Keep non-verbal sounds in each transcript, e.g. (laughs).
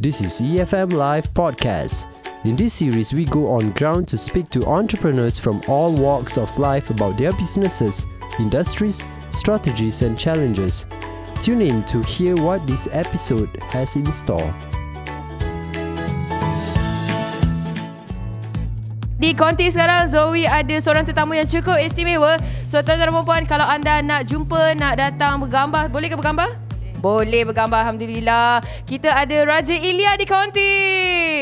This is EFM Live Podcast. In this series, we go on ground to speak to entrepreneurs from all walks of life about their businesses, industries, strategies, and challenges. Tune in to hear what this episode has in store. Di konti sekarang Zoe ada seorang tetamu yang cukup istimewa. So tuan-tuan dan puan kalau anda nak jumpa, nak datang bergambar, boleh ke bergambar? Boleh bergambar Alhamdulillah Kita ada Raja Ilya di konti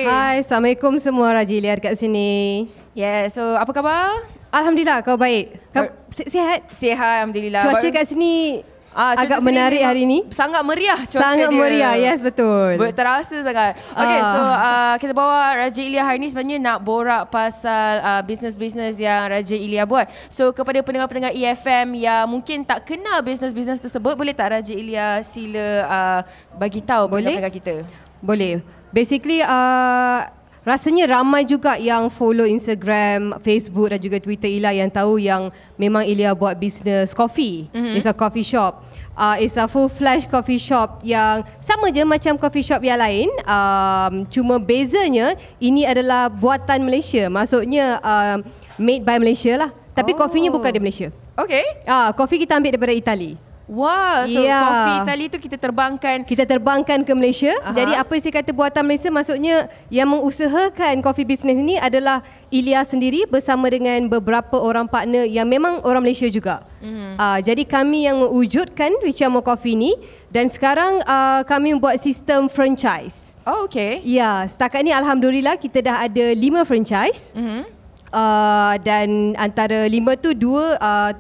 Hai, Assalamualaikum semua Raja Ilya dekat sini. Yeah, so apa khabar? Alhamdulillah kau baik. Kau sihat? Sihat Alhamdulillah Cuaca kat sini Ah, agak menarik hari ni. Sangat meriah cuaca Sangat dia. meriah. Yes, betul. Ber- terasa sangat. Okay, Ah. so uh, kita bawa Raja Ilya hari ni sebenarnya nak borak pasal uh, bisnes-bisnes yang Raja Ilya buat. So kepada pendengar-pendengar EFM yang mungkin tak kenal bisnes-bisnes tersebut, boleh tak Raja Ilya sila uh, bagi tahu Boleh. pendengar-pendengar kita? Boleh. Basically uh, rasanya ramai juga yang follow Instagram, Facebook dan juga Twitter Ila yang tahu yang memang Ilya buat bisnes coffee. Mm-hmm. It's a coffee shop. Uh, it's a full flash coffee shop yang sama je macam coffee shop yang lain. Um, cuma bezanya ini adalah buatan Malaysia. Maksudnya um, made by Malaysia lah. Tapi Oh. kopinya bukan dari Malaysia. Okay. Ah, kopi kita ambil daripada Itali. Wah, so Ya. kopi Itali tu kita terbangkan Kita terbangkan ke Malaysia. Aha. Jadi apa yang saya kata buatan Malaysia maksudnya yang mengusahakan coffee business ini adalah Ilya sendiri bersama dengan beberapa orang partner yang memang orang Malaysia juga. Mm-hmm. Uh, jadi kami yang mewujudkan Richamo Coffee ini dan sekarang uh, kami membuat sistem franchise. Oh, okay. Ya, setakat ni alhamdulillah kita dah ada lima franchise. Mhm. Uh, dan antara lima tu dua uh,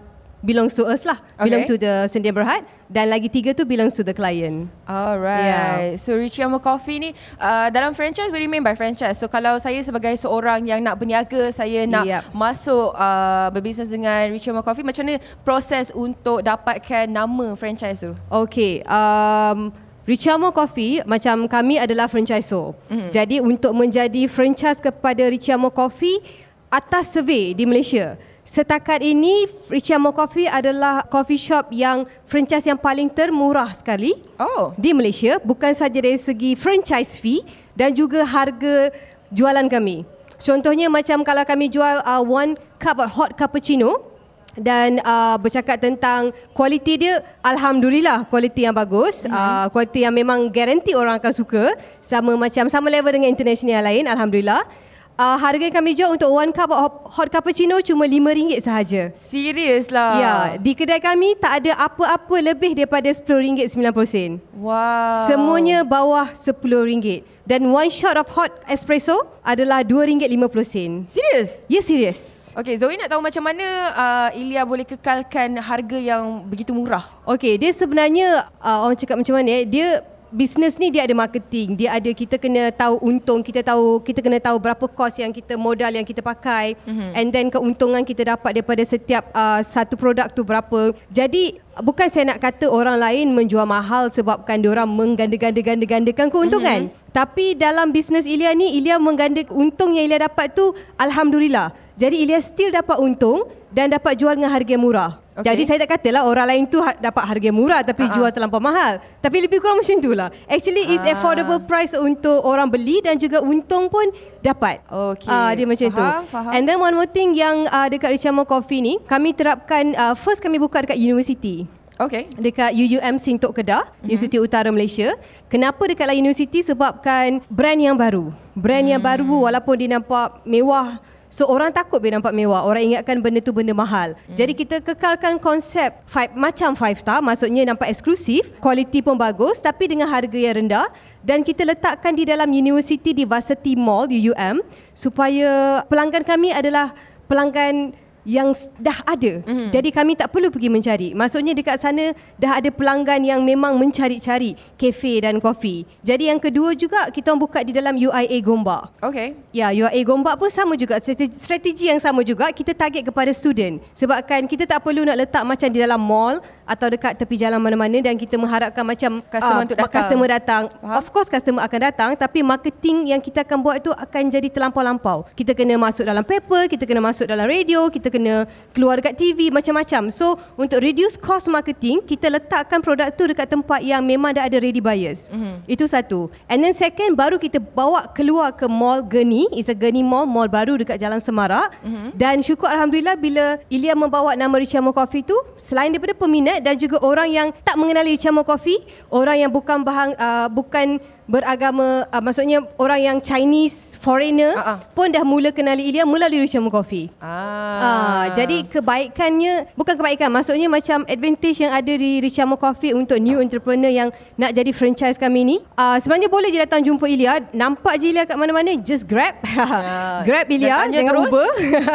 belongs to us lah. Okay. Belong to the Sendian Berhad dan lagi tiga tu belongs to the client. Alright. Yeah. So Richie Amo Coffee ni uh, dalam franchise what do you mean by franchise? So kalau saya sebagai seorang yang nak berniaga, saya nak Yep. masuk uh, berbisnes dengan Richie Amo Coffee, macam mana proses untuk dapatkan nama franchise tu? Okay, um, Richamo Coffee macam kami adalah franchisor. Mm-hmm. Jadi untuk menjadi franchise kepada Richamo Coffee atas survey di Malaysia. Setakat ini Richamo Coffee adalah coffee shop yang franchise yang paling termurah sekali Oh. di Malaysia bukan saja dari segi franchise fee dan juga harga jualan kami. Contohnya macam kalau kami jual uh, one cup hot cappuccino dan uh, bercakap tentang kualiti dia alhamdulillah kualiti yang bagus, mm-hmm. uh, kualiti yang memang garanti orang akan suka sama macam sama level dengan international yang lain alhamdulillah. Uh, harga yang kami jual untuk one cup hot cappuccino cuma RM5 sahaja. Serius lah. Ya, di kedai kami tak ada apa-apa lebih daripada RM10.90. Wow. Semuanya bawah RM10 dan one shot of hot espresso adalah RM2.50. Serius? Ya serius. Okay, Zoe nak tahu macam mana uh, Ilya boleh kekalkan harga yang begitu murah? Okey, dia sebenarnya uh, orang cakap macam mana eh? Dia Business ni dia ada marketing, dia ada kita kena tahu untung, kita tahu kita kena tahu berapa kos yang kita modal yang kita pakai mm-hmm. and then keuntungan kita dapat daripada setiap uh, satu produk tu berapa. Jadi bukan saya nak kata orang lain menjual mahal sebabkan diorang mengganda-ganda-ganda-gandakan keuntungan. Mm-hmm. Tapi dalam bisnes Ilya ni Ilya mengganda untung yang Ilya dapat tu alhamdulillah. Jadi Ilya still dapat untung dan dapat jual dengan harga yang murah. Okay. Jadi saya tak katalah orang lain tu ha- dapat harga murah tapi uh-huh. jual terlampau mahal. Tapi lebih kurang macam tu lah. Actually it's Ah. affordable price untuk orang beli dan juga untung pun dapat. Okay. Ah dia macam tu. Faham, faham. And then one more thing yang uh, dekat Richamo Coffee ni, kami terapkan uh, first kami buka dekat university. Okay. Dekat UUM Sintok Kedah, Mhm. mm-hmm. Universiti Utara Malaysia. Kenapa dekat university? Sebabkan brand yang baru. Brand Hmm. yang baru walaupun dia nampak mewah So orang takut bila nampak mewah Orang ingatkan benda tu benda mahal Hmm. Jadi kita kekalkan konsep five, Macam five star Maksudnya nampak eksklusif Kualiti pun bagus Tapi dengan harga yang rendah Dan kita letakkan di dalam university Di Varsity Mall UUM Supaya pelanggan kami adalah Pelanggan yang dah ada. Mhm. Mm-hmm. Jadi kami tak perlu pergi mencari. Maksudnya dekat sana dah ada pelanggan yang memang mencari-cari kafe dan kopi. Jadi yang kedua juga kita buka di dalam UIA Gombak. Okay. Ya, UIA Gombak pun sama juga strategi, strategi yang sama juga kita target kepada student. Sebabkan kita tak perlu nak letak macam di dalam mall atau dekat tepi jalan mana-mana dan kita mengharapkan macam Customer ah, untuk datang. customer datang. Faham? Of course customer akan datang tapi marketing yang kita akan buat tu akan jadi terlampau-lampau. Kita kena masuk dalam paper, kita kena masuk dalam radio, kita kena keluar dekat TV macam-macam. So untuk reduce cost marketing, kita letakkan produk tu dekat tempat yang memang dah ada ready buyers. Mm-hmm. Itu satu. And then second baru kita bawa keluar ke mall Geni, is a Geni Mall, mall baru dekat Jalan Semarak. Mm-hmm. Dan syukur alhamdulillah bila Ilya membawa nama Richamo Coffee tu, selain daripada peminat dan juga orang yang tak mengenali Richamo Coffee, orang yang bukan bahang uh, bukan beragama uh, maksudnya orang yang Chinese foreigner ah. pun dah mula kenali Ilya melalui Richamo Coffee. Ah. Ah, jadi kebaikannya bukan kebaikan maksudnya macam advantage yang ada di Richamo Coffee untuk new entrepreneur yang nak jadi franchise kami ni uh, sebenarnya boleh je datang jumpa Ilya nampak je Ilya kat mana-mana just grab Ah, (laughs) grab Ilya dengan terus. Uber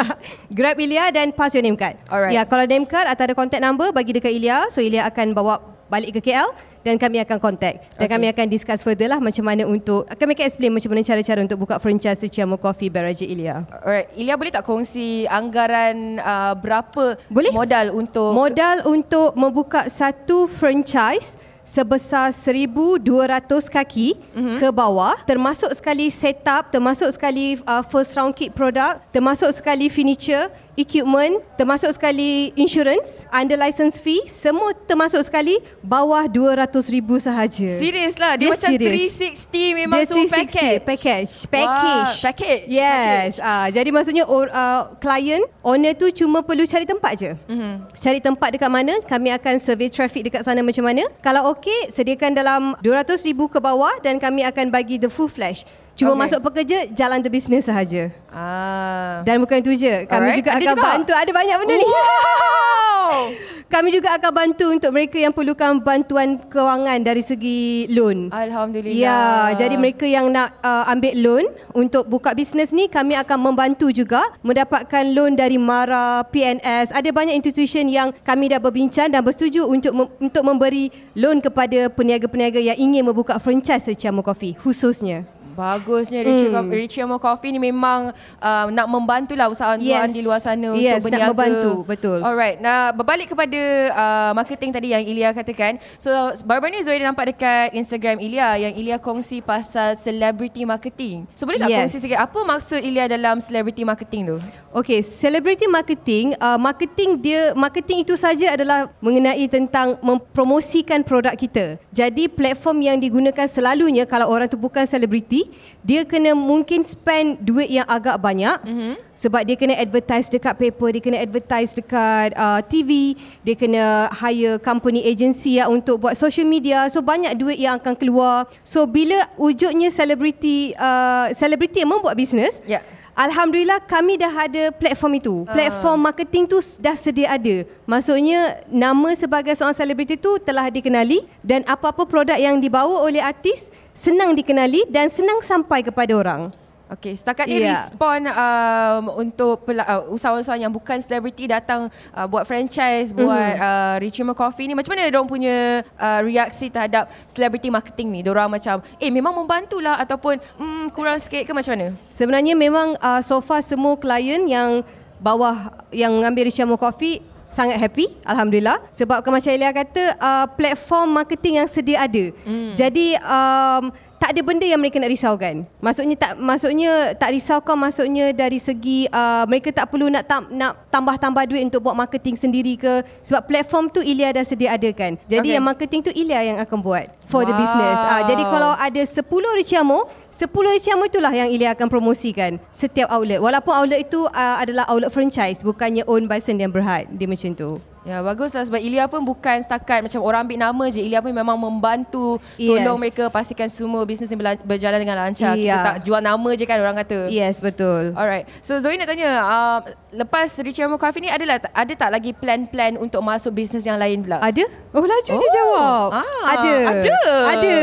(laughs) grab Ilya dan pass your name card Alright. ya kalau name card atau ada contact number bagi dekat Ilya so Ilya akan bawa balik ke KL dan kami akan contact dan Okay. kami akan discuss further lah macam mana untuk kami akan explain macam mana cara-cara untuk buka franchise Richamo Coffee by Raja Ilya Alright, Ilya boleh tak kongsi anggaran uh, berapa Boleh. modal untuk Modal untuk membuka satu franchise sebesar 1200 kaki mm-hmm. ke bawah termasuk sekali setup termasuk sekali uh, first round kit product termasuk sekali furniture equipment termasuk sekali insurance under license fee semua termasuk sekali bawah 200,000 sahaja. Serius lah. Dia, Dia macam serious. 360 Memang dia semua 360 package package. package. Wah, package. yes. ah jadi maksudnya or, uh, client owner tu cuma perlu cari tempat je. Mm-hmm. cari tempat dekat mana kami akan survey traffic dekat sana macam mana. Kalau okey sediakan dalam 200,000 ke bawah dan kami akan bagi the full flash cuma Okay. masuk pekerja jalan the business sahaja ah. dan bukan itu je kami Alright. juga Ada akan juga? bantu ada banyak benda ni Wow (laughs) kami juga akan bantu untuk mereka yang perlukan bantuan kewangan dari segi loan Alhamdulillah Ya, jadi mereka yang nak uh, ambil loan untuk buka bisnes ni kami akan membantu juga mendapatkan loan dari MARA, PNS. Ada banyak institusi yang kami dah berbincang dan bersetuju untuk mem- untuk memberi loan kepada peniaga-peniaga yang ingin membuka franchise Ciamo Coffee khususnya. Bagusnya Richie, Hmm. Richie Amo Coffee ni memang uh, nak membantulah usahawan-usahawan Yes. di luar sana Yes, untuk nak berniaga. membantu, betul. Alright, nah berbalik kepada uh, marketing tadi yang Ilya katakan. So baru-baru ni Zoe dah nampak dekat Instagram Ilya yang Ilya kongsi pasal celebrity marketing. So boleh tak Yes. kongsi sikit apa maksud Ilya dalam celebrity marketing tu? Okay, celebrity marketing, uh, marketing dia marketing itu saja adalah mengenai tentang mempromosikan produk kita. Jadi platform yang digunakan selalunya kalau orang tu bukan selebriti, dia kena mungkin spend duit yang agak banyak mm-hmm. sebab dia kena advertise dekat paper, dia kena advertise dekat uh, TV, dia kena hire company agency ya untuk buat social media. So banyak duit yang akan keluar. So bila wujudnya selebriti uh, selebriti yang membuat bisnes, Ya. Alhamdulillah kami dah ada platform itu. Platform marketing tu dah sedia ada. Maksudnya nama sebagai seorang selebriti tu telah dikenali dan apa-apa produk yang dibawa oleh artis senang dikenali dan senang sampai kepada orang. Okay, setakat ni Ya. respon um, untuk pela- uh, usahawan-usahawan yang bukan selebriti datang uh, buat franchise, Mhm. buat uh, Richie Coffee ni. Macam mana diorang punya uh, reaksi terhadap celebrity marketing ni? Diorang macam, eh memang membantulah ataupun hmm, kurang sikit ke macam mana? Sebenarnya memang uh, so far semua klien yang bawah yang mengambil Rishamo Coffee sangat happy alhamdulillah sebab macam Elia kata uh, platform marketing yang sedia ada. Hmm. Jadi um, tak ada benda yang mereka nak risaukan. Maksudnya tak maksudnya tak risaukan maksudnya dari segi uh, mereka tak perlu nak tam, nak tambah-tambah duit untuk buat marketing sendiri ke sebab platform tu Ilya dah sedia adakan. Jadi Okay. yang marketing tu Ilya yang akan buat for the Wow. business. Uh, jadi kalau ada 10 Riciamo, 10 Riciamo itulah yang Ilya akan promosikan setiap outlet. Walaupun outlet itu uh, adalah outlet franchise, bukannya owned by Sendian Berhad. Dia macam tu. Ya bagus lah sebab Ilya pun bukan setakat macam orang ambil nama je. Ilya pun memang membantu tolong Yes. mereka pastikan semua bisnes ni berjalan dengan lancar. Kita Ya. tak jual nama je kan orang kata. Yes, betul. Alright. So Zoe nak tanya, uh, lepas Richie Amo Coffee ni adalah ada tak lagi plan-plan untuk masuk bisnes yang lain pula? Ada? Oh, laju je jawab. Ah, ada. Ada. Ada.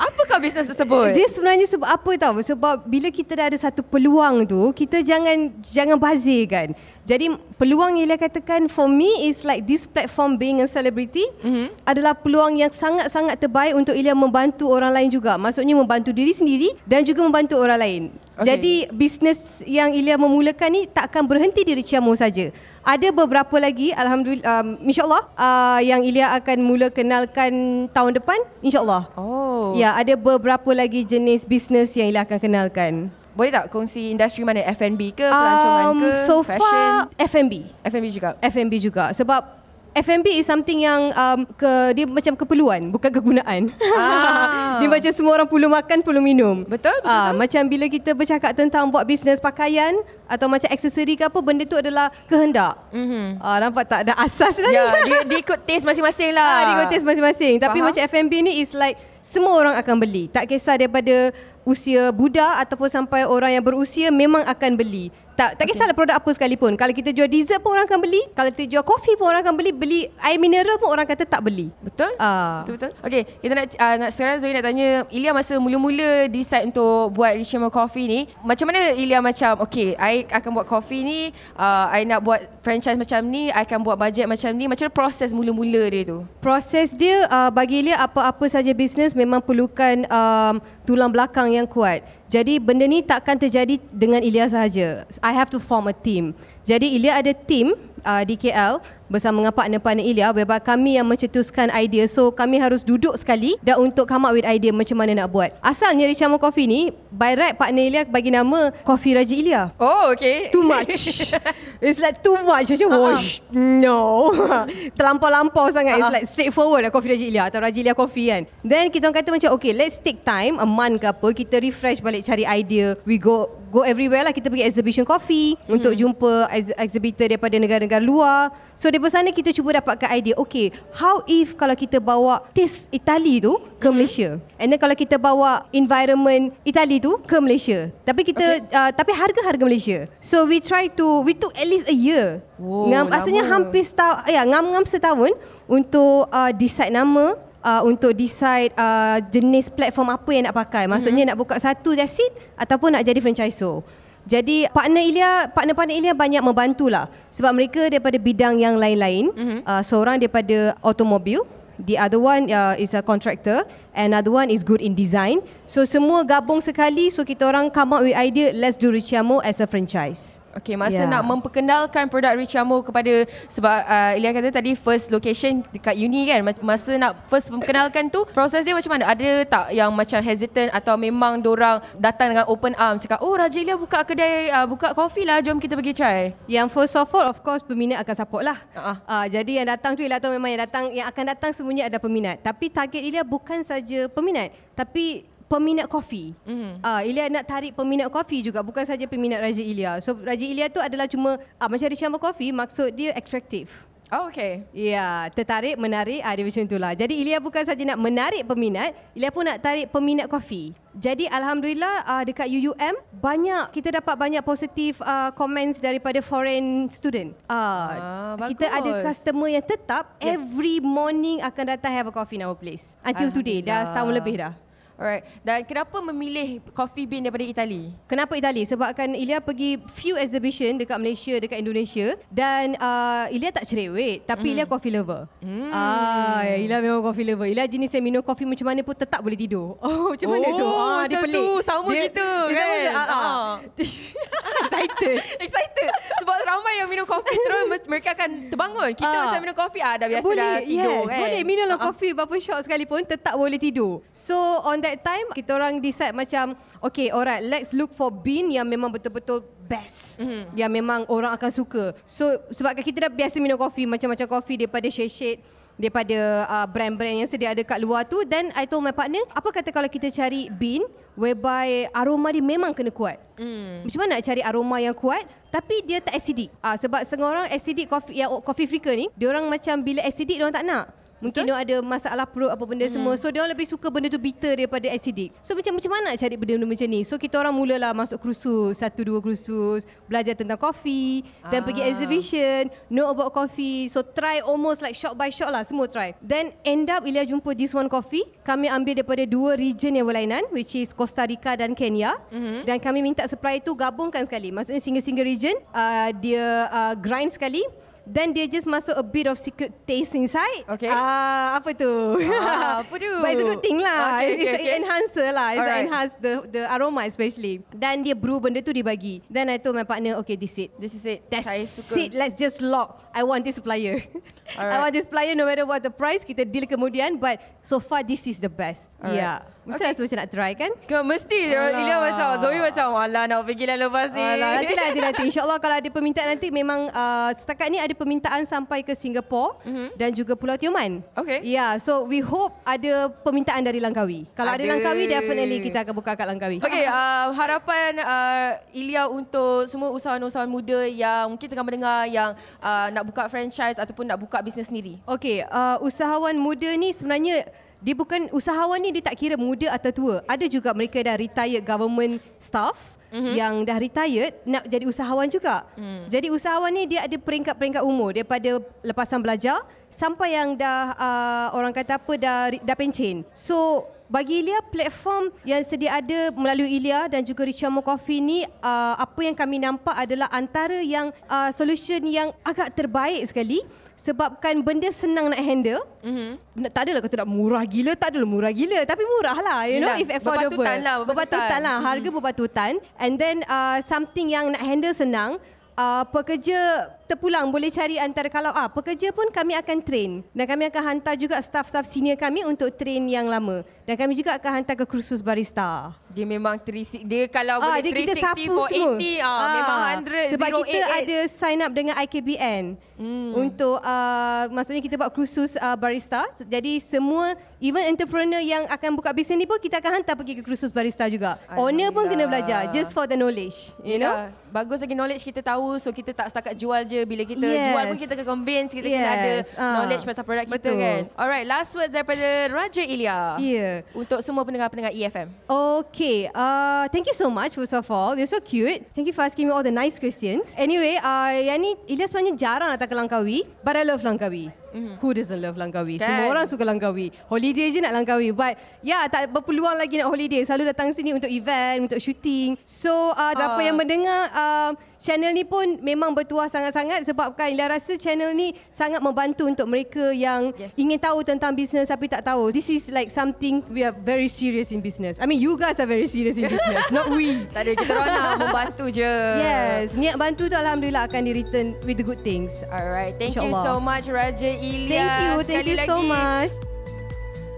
Apakah bisnes tersebut? Dia sebenarnya sebab apa tahu? Sebab bila kita dah ada satu peluang tu, kita jangan jangan bazir kan. Jadi peluang yang Ilya katakan for me is like this platform being a celebrity mm-hmm. adalah peluang yang sangat-sangat terbaik untuk Ilya membantu orang lain juga. Maksudnya membantu diri sendiri dan juga membantu orang lain. Okay. Jadi bisnes yang Ilya memulakan ni tak akan berhenti di Richiamo saja. Ada beberapa lagi alhamdulillah um, insyaallah uh, yang Ilya akan mula kenalkan tahun depan insyaallah. Oh. Ya, ada beberapa lagi jenis bisnes yang Ilya akan kenalkan. Boleh tak kongsi industri mana F&B ke pelancongan um, ke so fashion? far F&B. F&B juga. F&B juga sebab F&B is something yang um, ke dia macam keperluan bukan kegunaan. Ah. (laughs) dia macam semua orang perlu makan perlu minum. Betul betul. Ah, macam bila kita bercakap tentang buat bisnes pakaian atau macam aksesori ke apa benda tu adalah kehendak. Mm-hmm. Ah, nampak tak ada asas dah. Ya, dia, dia ikut taste masing-masing lah. Ah, dia ikut taste masing-masing. Tapi macam F&B ni is like semua orang akan beli. Tak kisah daripada usia budak ataupun sampai orang yang berusia memang akan beli. Tak tak kisahlah okay. produk apa sekalipun. Kalau kita jual dessert pun orang akan beli. Kalau kita jual kopi pun orang akan beli. Beli air mineral pun orang kata tak beli. Betul? Uh. Betul betul. Okey, kita nak, uh, nak sekarang Zoe nak tanya Ilya masa mula-mula decide untuk buat Richmond Coffee ni, macam mana Ilya macam okey, I akan buat kopi ni, uh, I nak buat franchise macam ni, I akan buat bajet macam ni. Macam mana proses mula-mula dia tu? Proses dia uh, bagi Ilya apa-apa saja bisnes memang perlukan um, tulang belakang yang kuat. Jadi benda ni takkan terjadi dengan Ilya sahaja. I have to form a team. Jadi Ilya ada team uh, di KL bersama dengan partner-partner Ilya whereby kami yang mencetuskan idea. So kami harus duduk sekali dan untuk come up with idea macam mana nak buat. Asalnya Richamo Coffee ni by right partner Ilya bagi nama Coffee Raja Ilya. Oh okay. Too much. (laughs) It's like too much. Macam uh-huh. no. (laughs) Terlampau-lampau sangat. Uh-huh. It's like straightforward lah Coffee Raja Ilya atau Raja Ilya Coffee kan. Then kita orang kata macam okay let's take time a month ke apa kita refresh balik cari idea. We go go everywhere lah kita pergi exhibition coffee mm-hmm. untuk jumpa ex- exhibitor daripada negara-negara luar. So daripada sana kita cuba dapatkan idea. Okay, how if kalau kita bawa taste Itali tu ke mm-hmm. Malaysia? And then kalau kita bawa environment Itali tu ke Malaysia. Tapi kita okay. uh, tapi harga harga Malaysia. So we try to we took at least a year. Oh, ngam asalnya hampir setahun ya ngam-ngam setahun untuk uh, decide nama uh, untuk decide uh, jenis platform apa yang nak pakai. Maksudnya mm-hmm. nak buka satu that's it ataupun nak jadi franchisor. Jadi partner Ilya, partner-partner Ilya banyak membantulah sebab mereka daripada bidang yang lain-lain. Mm-hmm. Uh, seorang daripada automobil, the other one uh, is a contractor another one is good in design so semua gabung sekali so kita orang come up with idea let's do Richamo as a franchise Okay, masa yeah. nak memperkenalkan produk Richamo kepada sebab uh, Ilya kata tadi first location dekat uni kan masa nak first memperkenalkan tu proses dia macam mana ada tak yang macam hesitant atau memang orang datang dengan open arms cakap oh Raja Ilya buka kedai uh, buka kopi lah jom kita pergi try yang first of all of course peminat akan support lah uh-huh. uh, jadi yang datang tu Ilya tahu memang yang datang yang akan datang semuanya ada peminat. Tapi target Ilya bukan saja peminat, tapi peminat kopi. Mm-hmm. Uh, Ilya nak tarik peminat kopi juga, bukan saja peminat Raja Ilya. So Raja Ilya tu adalah cuma uh, macam Richard Coffee, maksud dia attractive. Oh, okay. Ya, tertarik, menarik, ah, dia macam itulah. Jadi Ilya bukan saja nak menarik peminat, Ilya pun nak tarik peminat kopi. Jadi Alhamdulillah uh, dekat UUM, banyak, kita dapat banyak positif uh, comments daripada foreign student. Uh, ah, kita ada customer yang tetap, yes. every morning akan datang have a coffee in our place. Until today, dah setahun lebih dah. Alright. Dan kenapa memilih coffee bean daripada Itali? Kenapa Itali? Sebabkan Ilya pergi few exhibition dekat Malaysia, dekat Indonesia dan uh, Ilya tak cerewet tapi mm. Ilya coffee lover. Mm. Ah, Ilya memang coffee lover. Ilya jenis yang minum coffee macam mana pun tetap boleh tidur. (laughs) Oh, macam mana oh, tu? Ah, dia pelik. Tu, sama dia, kita dia kan. Sama, ah, ah. (laughs) Excited. (laughs) Excited. Sebab ramai yang minum coffee terus mereka akan terbangun. Kita ah. macam minum coffee ah dah biasa boleh, dah tidur yes, kan. Boleh minum uh-huh. coffee berapa shot sekalipun tetap boleh tidur. So on that time kita orang decide macam okay alright let's look for bean yang memang betul-betul best. Mm-hmm. yang memang orang akan suka. So sebab kita dah biasa minum kopi macam-macam kopi daripada shade-shade daripada uh, brand-brand yang sedia ada kat luar tu. Then I told my partner apa kata kalau kita cari bean whereby aroma dia memang kena kuat? Mm. macam mana nak cari aroma yang kuat tapi dia tak acidic? Uh, sebab setengah orang acidic coffee yang coffee freaker ni dia orang macam bila acidic dia orang tak nak Mungkin dia ada masalah perut apa benda semua. So dia lebih suka benda tu bitter daripada acidic. So macam macam mana nak cari benda-benda macam ni? So kita orang mulalah masuk kursus, satu dua kursus, belajar tentang coffee dan pergi Ah. exhibition, know about coffee. So try almost like shot by shot lah, semua try. Then end up Ilya jumpa this one coffee. Kami ambil daripada dua region yang berlainan which is Costa Rica dan Kenya. Mm-hmm. Dan kami minta supply tu gabungkan sekali. Maksudnya single-single region uh, dia uh, grind sekali Then dia just masuk a bit of secret taste inside. Okay. Ah, apa tu? Ah, (laughs) apa tu? But it's a good thing lah. Okay, it's okay, it's okay. an enhancer lah. It's Alright. an enhance the the aroma especially. Dan dia brew benda tu dibagi. Then I told my partner, okay, this it. This is it. That's Saya suka. it. Let's just lock. I want this supplier. (laughs) I Alright. want this supplier no matter what the price. Kita deal kemudian. But so far this is the best. Alright. Yeah. Mesti Okay. rasa macam nak try kan? Ke mesti. Ilya macam Zoe macam Alah nak pergi lah lepas ni Alah, nanti lah, nanti, nanti. (laughs) InsyaAllah kalau ada permintaan nanti memang uh, setakat ni ada permintaan sampai ke Singapore mm-hmm. dan juga Pulau Tioman. Okay. Yeah, so we hope ada permintaan dari Langkawi. Kalau ada, Ada. Langkawi, definitely kita akan buka kat Langkawi. Okay, uh, harapan uh, Ilya untuk semua usahawan-usahawan muda yang mungkin tengah mendengar yang uh, nak buka franchise ataupun nak buka bisnes sendiri. Okay, uh, usahawan muda ni sebenarnya dia bukan usahawan ni dia tak kira muda atau tua. Ada juga mereka dah retired government staff mm-hmm. yang dah retired nak jadi usahawan juga. Mm. Jadi usahawan ni dia ada peringkat-peringkat umur daripada lepasan belajar sampai yang dah uh, orang kata apa dah dah pencen. So bagi Ilya platform yang sedia ada melalui Ilya dan juga Richamo Coffee ni uh, apa yang kami nampak adalah antara yang uh, solution yang agak terbaik sekali sebabkan benda senang nak handle. Mm-hmm. Tak adalah kata nak murah gila, tak adalah murah gila tapi murah lah you know if affordable. berpatutan lah, berpatutan. Berpatutan lah, harga berpatutan and then uh, something yang nak handle senang Uh, pekerja terpulang boleh cari antara kalau ah pekerja pun kami akan train dan kami akan hantar juga staff-staff senior kami untuk train yang lama dan kami juga akan hantar ke kursus barista. Dia memang 360 dia kalau Ah, boleh dia kita 360 sapu for semua. 80 ah, memang 100 Sebab kita 088. ada sign up dengan IKBN hmm. untuk uh, maksudnya kita buat kursus uh, barista. Jadi semua even entrepreneur yang akan buka bisnes ni pun kita akan hantar pergi ke kursus barista juga. Owner pun kena belajar just for the knowledge, you know. Yelah, Bagus lagi knowledge kita tahu So kita tak setakat jual je Bila kita Yes. jual pun kita kena convince Kita kena ada Yes, ah. knowledge pasal produk kita kan Alright last words daripada Raja Ilya Yeah. Untuk semua pendengar-pendengar EFM Okay, uh, thank you so much first of all. You're so cute. Thank you for asking me all the nice questions. Anyway, uh, yang ni Ilyas sebenarnya jarang datang ke Langkawi, but I love Langkawi. Mm-hmm. Who doesn't love Langkawi? Kan? Semua orang suka Langkawi. Holiday je nak Langkawi. But yeah, tak berpeluang lagi nak holiday. Selalu datang sini untuk event, untuk shooting. So, uh, siapa Ah. yang mendengar uh, channel ni pun memang bertuah sangat-sangat sebabkan Ila rasa channel ni sangat membantu untuk mereka yang Yes. ingin tahu tentang bisnes tapi tak tahu. This is like something we are very serious in business. I mean, you guys are very serious in business, not we. (laughs) Tak ada kita orang nak membantu je Yes, niat bantu tu alhamdulillah akan di return with the good things. Alright Thank you so much Raja Ilya Thank you, thank Sekali you so lagi. much.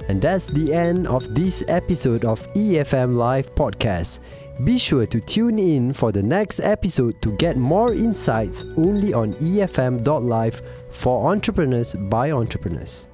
And that's the end of this episode of EFM Live Podcast. Be sure to tune in for the next episode to get more insights only on EFM.live for entrepreneurs by entrepreneurs.